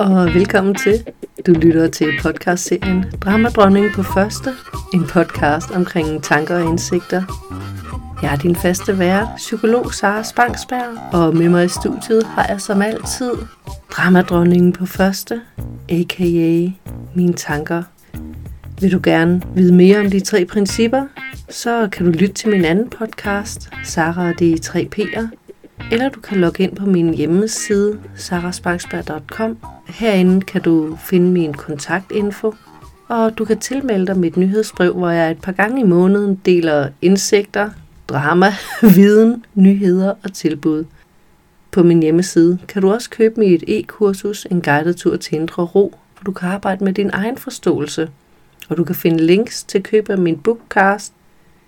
og velkommen til. Du lytter til podcastserien Dramadronning på første. En podcast omkring tanker og indsigter. Jeg er din faste vært, psykolog Sara Spangsberg, og med mig i studiet har jeg som altid Dramadronningen på første, a.k.a. mine tanker. Vil du gerne vide mere om de tre principper, så kan du lytte til min anden podcast, Sara og de tre P'er, eller du kan logge ind på min hjemmeside, saraspangsberg.com. Herinde kan du finde min kontaktinfo, og du kan tilmelde dig mit nyhedsbrev, hvor jeg et par gange i måneden deler indsigter, drama, viden, nyheder og tilbud. På min hjemmeside kan du også købe mit e-kursus, en guided tur til indre ro, hvor du kan arbejde med din egen forståelse. Og du kan finde links til køb af min bookcast,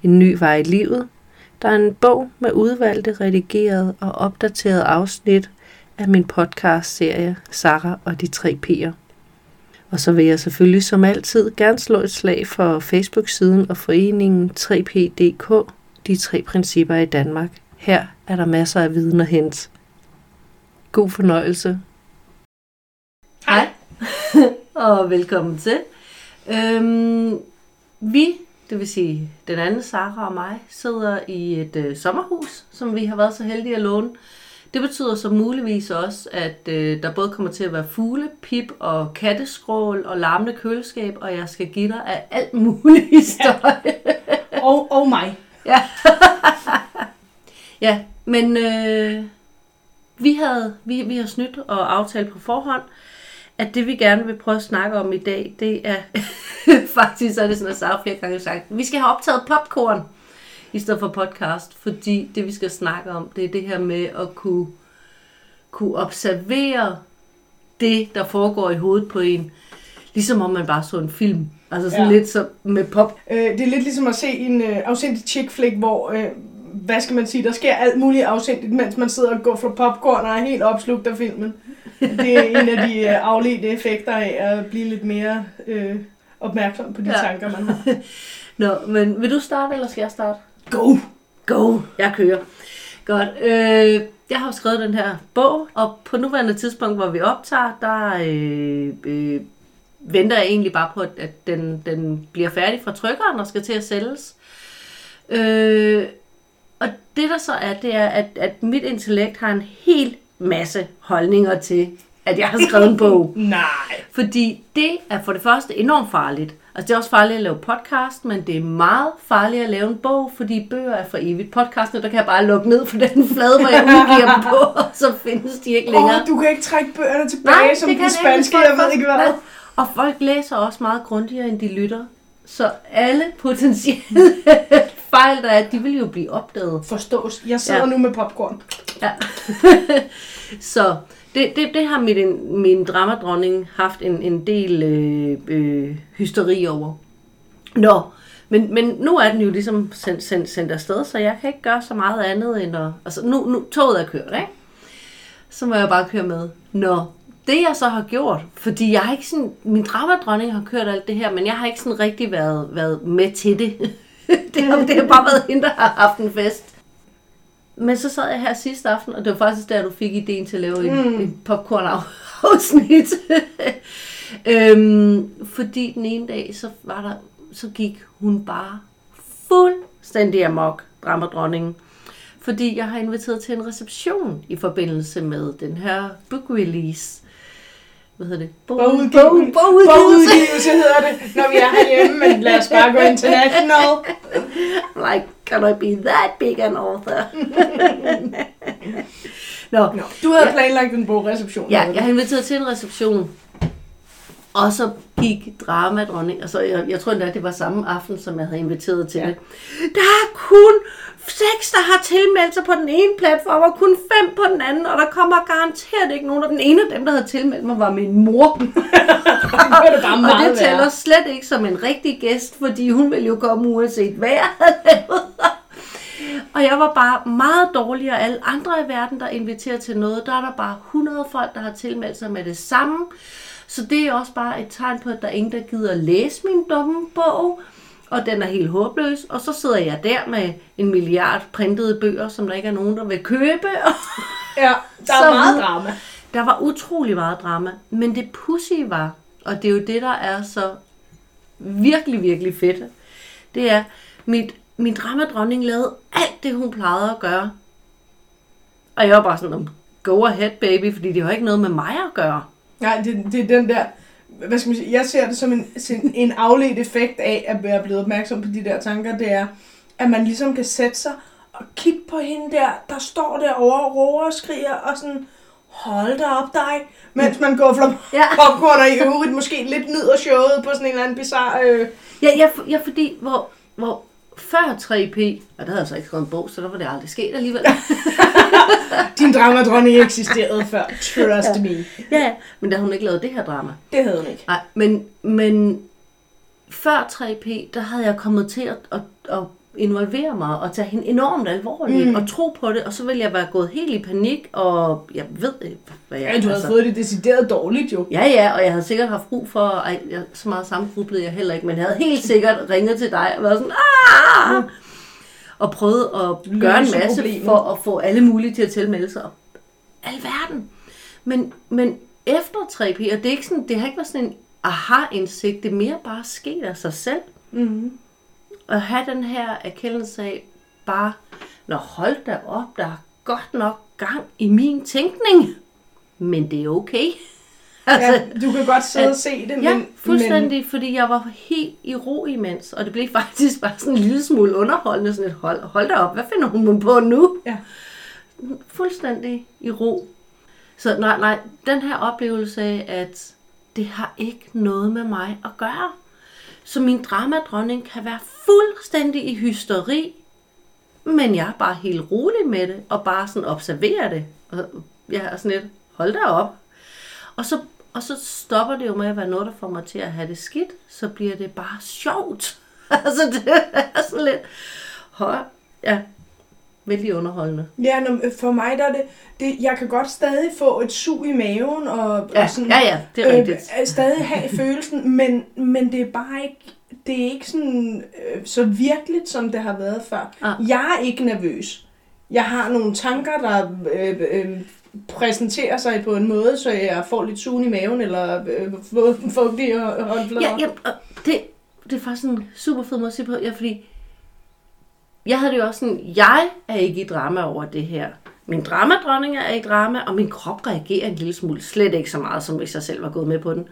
En ny vej i livet, der er en bog med udvalgte, redigerede og opdaterede afsnit af min podcast-serie Sara og de tre P'er. Og så vil jeg selvfølgelig som altid gerne slå et slag for Facebook-siden og foreningen 3PDK, de tre principper i Danmark. Her er der masser af viden at hente. God fornøjelse. Hej, og velkommen til. Øhm, vi det vil sige den anden Sara og mig, sidder i et øh, sommerhus, som vi har været så heldige at låne. Det betyder så muligvis også, at øh, der både kommer til at være fugle, pip og katteskrål og larmende køleskab, og jeg skal give dig af alt muligt støj. Ja. og, og mig. Ja. ja, men øh, vi, havde, vi, vi har snydt og aftalt på forhånd, at det vi gerne vil prøve at snakke om i dag, det er faktisk, så er det sådan, at Sara flere gange sagt, vi skal have optaget popcorn i stedet for podcast, fordi det vi skal snakke om, det er det her med at kunne, kunne observere det, der foregår i hovedet på en, ligesom om man bare så en film. Altså sådan ja. lidt så med pop. Øh, det er lidt ligesom at se en øh, afsindig chick flick, hvor, øh, hvad skal man sige, der sker alt muligt afsindigt, mens man sidder og går for popcorn og er helt opslugt af filmen. Det er en af de øh, afledte effekter af at blive lidt mere øh, opmærksom på de ja. tanker, man har. Nå, men vil du starte, eller skal jeg starte? Go! Go! Jeg kører. Godt. Øh, jeg har skrevet den her bog, og på nuværende tidspunkt, hvor vi optager, der øh, øh, venter jeg egentlig bare på, at den, den bliver færdig fra trykkeren og skal til at sælges. Øh, og det der så er, det er, at, at mit intellekt har en helt masse holdninger til, at jeg har skrevet en bog. Nej. Fordi det er for det første enormt farligt. Altså det er også farligt at lave podcast, men det er meget farligt at lave en bog, fordi bøger er for evigt. Podcastene, der kan jeg bare lukke ned på den flade, hvor jeg udgiver dem på, og så findes de ikke længere. Oh, du kan ikke trække bøgerne tilbage, Nej, som de spanske, jeg ved ikke hvad. Nej. Og folk læser også meget grundigere, end de lytter. Så alle potentielle fejl, der er, de vil jo blive opdaget. Forstås. Jeg sidder ja. nu med popcorn. Ja. så det, det, det har min, min dramadronning haft en, en del øh, øh, hysteri over. Nå, men, men nu er den jo ligesom sendt, sendt, sendt afsted, så jeg kan ikke gøre så meget andet end at... Altså, nu, nu toget er kørt, ikke? Så må jeg bare køre med. Nå, det jeg så har gjort, fordi jeg har ikke sådan... Min dramadronning har kørt alt det her, men jeg har ikke sådan rigtig været, været med til det. det, har, det har bare været hende, der har haft en fest. Men så sad jeg her sidste aften, og det var faktisk der, du fik ideen til at lave en, mm. en popcorn-afsnit. øhm, fordi den ene dag, så, var der, så gik hun bare fuldstændig amok, dramadronningen. Fordi jeg har inviteret til en reception i forbindelse med den her book release hvad hedder det? Bogudgivelse. Bog, bogudgivelse. bogudgivelse hedder det, når vi er herhjemme, men lad os bare gå international. like, can I be that big an author? Nå, no. Du havde ja. planlagt en bogreception. Ja, jeg har inviteret til en reception. Og så gik dramadronning, altså jeg, jeg tror endda, det var samme aften, som jeg havde inviteret til ja. det. Der er kun seks, der har tilmeldt sig på den ene platform, og kun fem på den anden, og der kommer garanteret ikke nogen, og den ene af dem, der havde tilmeldt mig, var min mor. det bare og det tæller slet ikke som en rigtig gæst, fordi hun ville jo komme uanset hvad jeg havde lavet. Og jeg var bare meget dårligere alle andre i verden, der inviterer til noget. Der er der bare 100 folk, der har tilmeldt sig med det samme. Så det er også bare et tegn på, at der er ingen, der gider læse min dumme bog og den er helt håbløs. Og så sidder jeg der med en milliard printede bøger, som der ikke er nogen, der vil købe. ja, der er meget drama. der var utrolig meget drama, men det pussy var, og det er jo det, der er så virkelig, virkelig fedt, det er, mit, min dramadronning lavede alt det, hun plejede at gøre. Og jeg var bare sådan, go ahead baby, fordi det har ikke noget med mig at gøre. Nej, det, det er den der, hvad skal man sige, jeg ser det som en, en afledt effekt af at være blevet opmærksom på de der tanker, det er, at man ligesom kan sætte sig og kigge på hende der, der står derovre og roer og skriger og sådan, hold da op dig, mens man går fra Ja. popcorn og i øvrigt måske lidt nyder showet på sådan en eller anden bizarre... Øh, Ja, ja, for- ja fordi, hvor, hvor før 3P, og der havde jeg så ikke skrevet en bog, så der var det aldrig sket alligevel. din dramadronning eksisterede før, trust Ja. me. ja, men der har hun ikke lavet det her drama. Det havde hun ikke. Nej, men, men før 3P, der havde jeg kommet til at, at, at involvere mig og tage hende enormt alvorligt mm. og tro på det, og så ville jeg være gået helt i panik, og jeg ved ikke, hvad jeg... Ja, du havde fået det decideret dårligt jo. Ja, ja, og jeg havde sikkert haft brug for, ej, jeg, så meget sammengrublet jeg heller ikke, men jeg havde helt sikkert ringet til dig og været sådan, ah! Og prøvet at gøre en masse problemet. for at få alle mulige til at tilmelde sig. Alverden. Men, men efter 3P, og det, er ikke sådan, det har ikke været sådan en aha-indsigt, det er mere bare sket af sig selv. Mm-hmm. At have den her erkendelse af, bare, når hold da op, der er godt nok gang i min tænkning. Men det er okay. Altså, Ja, du kan godt sidde at- og se det, Ja, men, fuldstændig, men... fordi jeg var helt i ro imens, og det blev faktisk bare sådan en lille smule underholdende, sådan et hold, hold da op, hvad finder hun på nu? Ja. Fuldstændig i ro. Så nej, nej, den her oplevelse af, at det har ikke noget med mig at gøre. Så min dramadronning kan være fuldstændig i hysteri, men jeg er bare helt rolig med det, og bare sådan observerer det. Og jeg er sådan lidt, hold da op. Og så, og så stopper det jo med at være noget, der får mig til at have det skidt. Så bliver det bare sjovt. altså det er sådan lidt, hold, ja, vældig underholdende. Ja, når, for mig der er det, det, jeg kan godt stadig få et sug i maven, og, Ja, og sådan, ja, ja, det er rigtigt. Øh, stadig have følelsen, men, men det er bare ikke, det er ikke sådan, øh, så virkeligt, som det har været før. Ah. Jeg er ikke nervøs. Jeg har nogle tanker, der øh, øh, præsenterer sig på en måde, så jeg får lidt sugen i maven, eller øh, fu- fugtige håndflader. Ja, ja det, det er faktisk en super fed måde at sige på, ja, fordi jeg havde det jo også sådan, jeg er ikke i drama over det her. Min dramadronning er i drama, og min krop reagerer en lille smule. Slet ikke så meget, som hvis jeg selv var gået med på den.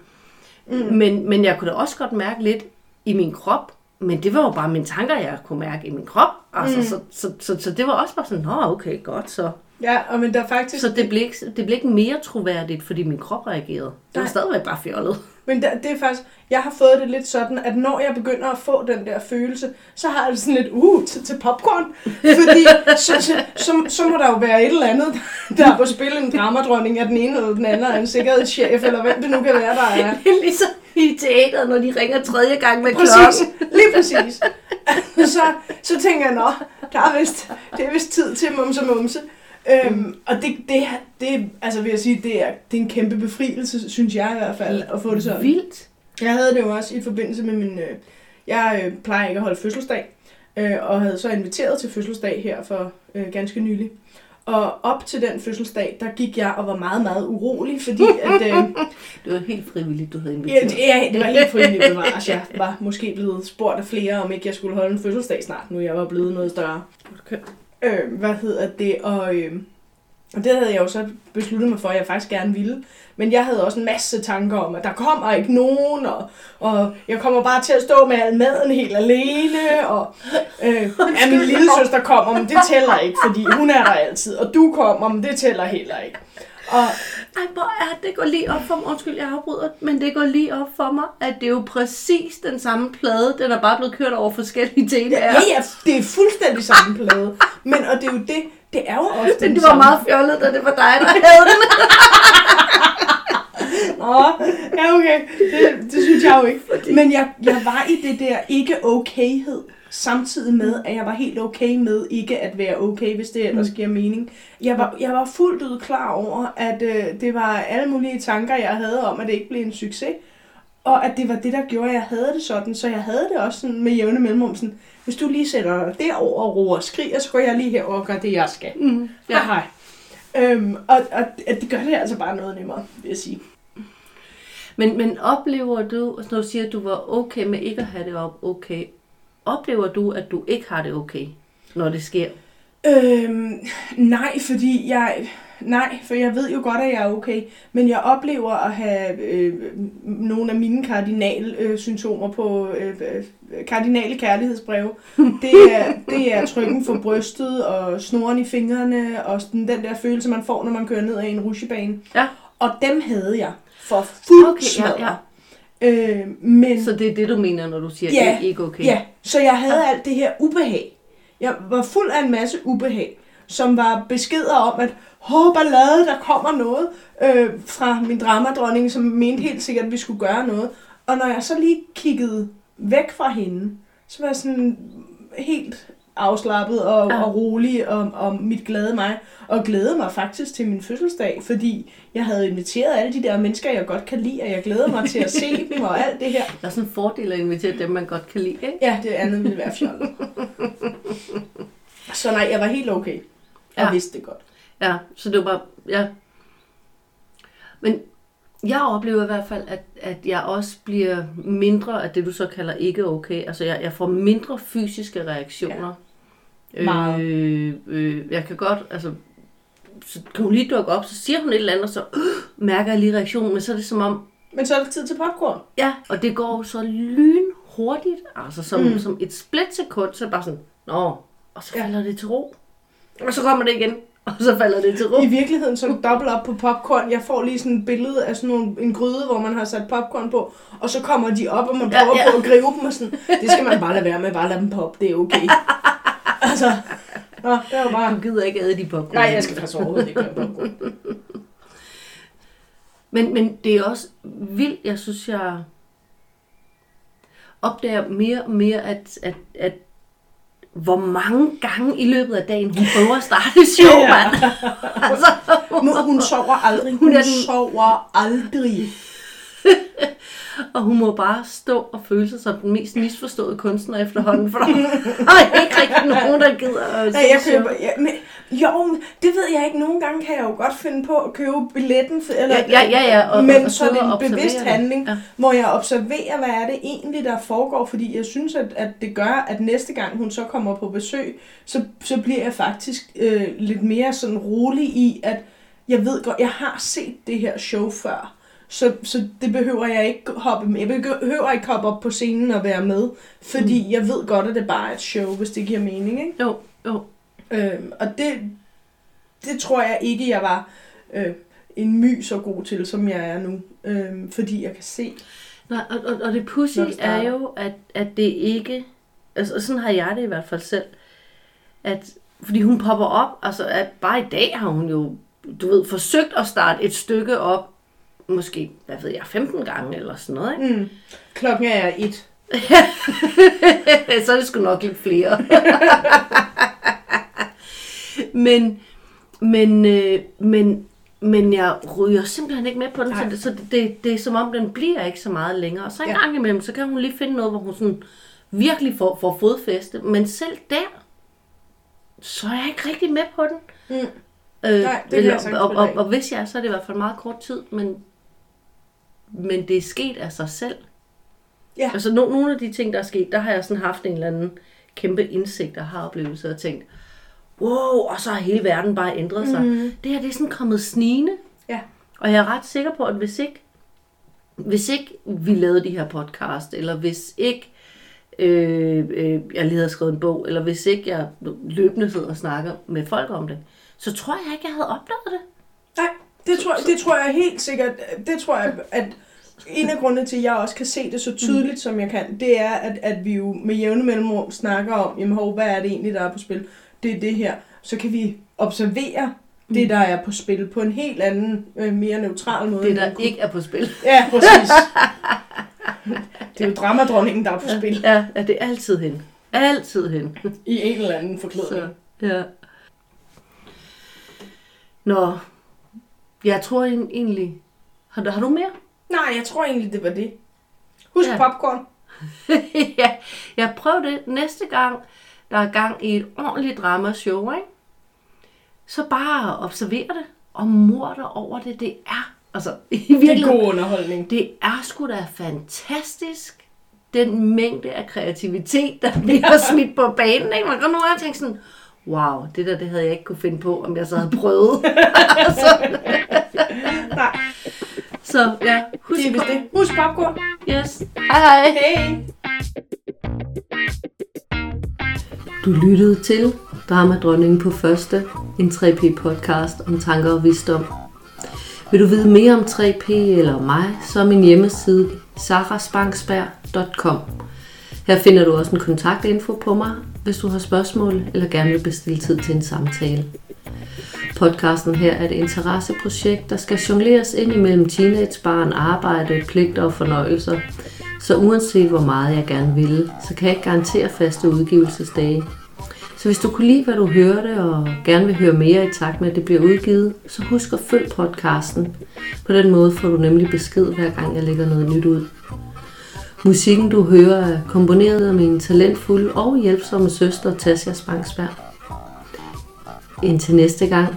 Mm. Men, men jeg kunne da også godt mærke lidt i min krop, men det var jo bare mine tanker, jeg kunne mærke i min krop. Altså, mm. så, så, så, så det var også bare sådan, nå okay, godt så. Ja, og men der er faktisk... Så det blev, ikke, det blev ikke mere troværdigt, fordi min krop reagerede. Det var Nej. stadigvæk bare fjollet. Men der, det er faktisk, jeg har fået det lidt sådan, at når jeg begynder at få den der følelse, så har jeg det sådan lidt, uh, til, til popcorn. Fordi så, så, så, så må der jo være et eller andet, der er på spil en dramadronning af den ene eller den anden, og en sikkerhedschef, eller hvem det nu kan være, der er. Det er ligesom i teateret, når de ringer tredje gang med Præcis, klokken. lige præcis. Så, så tænker jeg, nå, der er vist, det er vist tid til mumse mumse. Øhm, og det, det, det, altså vil jeg sige, det er, det er en kæmpe befrielse, synes jeg i hvert fald, at få det sådan. Vildt. Jeg havde det jo også i forbindelse med min... Øh, jeg øh, plejer ikke at holde fødselsdag, øh, og havde så inviteret til fødselsdag her for øh, ganske nylig. Og op til den fødselsdag, der gik jeg og var meget, meget urolig, fordi at... Øh, Det var helt frivilligt, du havde inviteret. det, ja, det var helt frivilligt bevares. Jeg var måske blevet spurgt af flere, om ikke jeg skulle holde en fødselsdag snart, nu jeg var blevet noget større. Øh, hvad hedder det? Og, øh, og det havde jeg jo så besluttet mig for, at jeg faktisk gerne ville. Men jeg havde også en masse tanker om, at der kommer ikke nogen, og, og jeg kommer bare til at stå med al maden helt alene, og øh, ja, min lille søster kommer, men det tæller ikke, fordi hun er der altid, og du kommer, men det tæller heller ikke. Og Ej, hvor er det går lige op for mig. Undskyld, jeg afbryder. Men det går lige op for mig, at det er jo præcis den samme plade. Den er bare blevet kørt over forskellige temaer. ja, ja, det er fuldstændig samme plade. Men, og det er jo det, det er jo Men den det var samme. meget fjollet, da det var dig, der havde den. Nå, ja okay, det, det synes jeg jo ikke. Fordi... Men jeg, jeg var i det der ikke okayhed, samtidig med, at jeg var helt okay med ikke at være okay, hvis det ellers giver mening. Jeg var, jeg var fuldt ud klar over, at øh, det var alle mulige tanker, jeg havde om, at det ikke blev en succes. Og at det var det, der gjorde, at jeg havde det sådan. Så jeg havde det også sådan med jævne mellemrum. Sådan, hvis du lige sætter dig derover og roer og skriger, så går jeg lige herover og gør det, jeg skal. Mm, Ja. Hej. Øhm, og, og det gør det altså bare noget nemmere, vil jeg sige. Men, men oplever du, når du siger, at du var okay med ikke at have det op okay, oplever du, at du ikke har det okay, når det sker? Øhm, nej, fordi jeg... Nej, for jeg ved jo godt, at jeg er okay. Men jeg oplever at have øh, nogle af mine kardinal øh, på øh, øh, kardinale kærlighedsbreve. Det er, det er trykken for brystet og snoren i fingrene og den, den der følelse, man får, når man kører ned ad en rushebane. Ja. Og dem havde jeg for fuld Okay, ja, ja. Øh, men, Så det er det, du mener, når du siger, Ja, at det ikke er okay? Ja, så jeg havde alt det her ubehag. Jeg var fuld af en masse ubehag, som var beskeder om, at håber ballade, der kommer noget øh, fra min dramadronning, som mente helt sikkert, at vi skulle gøre noget. Og når jeg så lige kiggede væk fra hende, så var jeg sådan helt afslappet og, ja. og rolig om, om mit glade mig. Og glædede mig faktisk til min fødselsdag, fordi jeg havde inviteret alle de der mennesker, jeg godt kan lide, og jeg glæder mig til at se dem og alt det her. Der er sådan en fordel at invitere dem, man godt kan lide, ikke? Ja, det andet ville være fjollet. Så nej, jeg var helt okay. Og Ja. ja. vidste det godt. Ja, så det var bare, ja. Men jeg oplever i hvert fald, at, at jeg også bliver mindre af det, du så kalder ikke okay. Altså, jeg, jeg får mindre fysiske reaktioner. Ja. Meget. Øh, øh, jeg kan godt, altså, så kan hun lige dukke op, så siger hun et eller andet, og så øh, mærker jeg lige reaktionen, men så er det som om, Men så er det tid til popcorn. ja, og det går så lynhurtigt, altså som, mm. Som et splitsekund, så er det bare sådan, nå, og så Ja. falder det til ro. Og så kommer det igen, og så falder det til ro. I virkeligheden så er det dobbelt op på popcorn. Jeg får lige sådan et billede af sådan nogle, en gryde, hvor man har sat popcorn på. Og så kommer de op, og man Ja, prøver ja. ja, ja. på at gribe dem. Og sådan. Det skal man bare lade være med. Bare lade dem poppe. Det er okay. altså, nå, det var bare... Du gider ikke æde de popcorn. Nej, jeg skal faktisk overhovedet ikke have popcorn. Men, men det er også vildt, jeg synes, jeg opdager mere og mere, at, at, at hvor mange gange i løbet af dagen hun prøver at starte show, Ja. mand. altså, Nu, hun sover aldrig. Hun Hun, er hun sover aldrig. og hun må bare stå og føle sig som den mest misforståede kunstner efterhånden, for der er ikke rigtig nogen, der gider at Ja, jeg køber, ja, men, jo, det ved jeg ikke. Nogle gange kan jeg jo godt finde på at købe billetten. For, eller, Ja, ja, ja, ja, og- men og så er det en bevidst det. handling, ja. hvor jeg observerer, hvad er det egentlig, der foregår. Fordi jeg synes, at, at det gør, at næste gang hun så kommer på besøg, så, så bliver jeg faktisk øh, lidt mere sådan rolig i, at jeg ved godt, jeg har set det her show før. Så, så det behøver jeg ikke hoppe med. Jeg behøver ikke hoppe op på scenen og være med, fordi mm. jeg ved godt, at det bare er et show, hvis det giver mening. Ikke? Jo, jo. Øhm, og det, det tror jeg ikke, jeg var øh, en my så god til, som jeg er nu. Øhm, fordi jeg kan se. Nej, og, og, og det pussy er jo, at, at det ikke... Altså, og sådan har jeg det i hvert fald selv. At, fordi hun popper op, altså at bare i dag har hun jo, du ved, forsøgt at starte et stykke op, måske, hvad ved jeg, 15 gange eller sådan noget, ikke? Mm, klokken er et. så er det sgu nok lidt flere. men, men, øh, men, men jeg ryger simpelthen ikke med på den, så, Nej. det, så det, det er som om, den bliver ikke så meget længere. Og så en ja. Gang imellem, så kan hun lige finde noget, hvor hun sådan virkelig får, får fodfæste. Men selv der, så er jeg ikke rigtig med på den. Mm. Øh, Nej, det sagtens og, og, af. og hvis jeg er, så er det i hvert fald meget kort tid, men, men det er sket af sig selv. Ja. Altså no, nogle af de ting, der er sket, der har jeg sådan haft en eller anden kæmpe indsigt og har oplevelse og tænkt, wow, og så har hele verden bare ændret sig. Mm. Det her, det er sådan kommet snigende. Ja. Og jeg er ret sikker på, at hvis ikke, hvis ikke vi lavede de her podcast, eller hvis ikke øh, øh, jeg lige havde skrevet en bog, eller hvis ikke jeg løbende sidder og snakker med folk om det, så tror jeg ikke, jeg havde opdaget det. Det tror, det tror jeg helt sikkert. Det tror jeg, at en af grundene til, at jeg også kan se det så tydeligt, mm. som jeg kan, det er, at, at vi jo med jævne mellemrum snakker om, jamen hov, hvad er det egentlig, der er på spil? Det er det her. Så kan vi observere mm. det, der er på spil, på en helt anden, øh, mere neutral måde. Det, der kunne- ikke er på spil. Ja, præcis. det er jo dramadronningen, der er på spil Ja, ja, det er altid hen. Altid hen. i en eller anden forklædning. Så, ja. Nå, jeg tror en- egentlig... Har du, har du mere? Nej, jeg tror egentlig, det var det. Husk Ja. popcorn. ja, jeg prøver det næste gang, der er gang i et ordentligt dramashow, ikke? så bare observer det og mor dig over det. Det er, altså i Det er god underholdning. det er sgu da fantastisk, den mængde af kreativitet, der bliver smidt på banen. Ikke? Man kan gange tænke sådan, wow, det der det havde jeg ikke kunne finde på, om jeg så havde prøvet. så, Nej, så ja, husk det det. Husk popcorn. Yes. Hej hej. Hey. Du lyttede til Dramadronningen på første, en 3P podcast om tanker og visdom. Vil du vide mere om 3P eller mig, så er min hjemmeside sarasbanksberg.com. Her finder du også en kontaktinfo på mig, hvis du har spørgsmål eller gerne vil bestille tid til en samtale. Podcasten her er et interesseprojekt, der skal jongleres ind imellem teenagebarn, arbejde, pligter og fornøjelser. Så uanset hvor meget jeg gerne vil, så kan jeg ikke garantere faste udgivelsesdage. Så hvis du kunne lide, hvad du hørte, og gerne vil høre mere i takt med, at det bliver udgivet, så husk at følg podcasten. På den måde får du nemlig besked, hver gang jeg lægger noget nyt ud. Musikken, du hører, er komponeret af min talentfulde og hjælpsomme søster, Tasja Spangsberg. Indtil næste gang,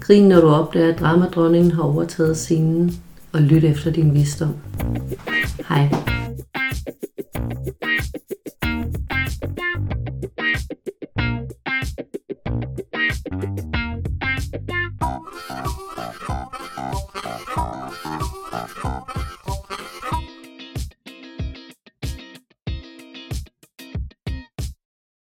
grin når du opdager, at dramadronningen har overtaget scenen, og lyt efter din visdom. Hej.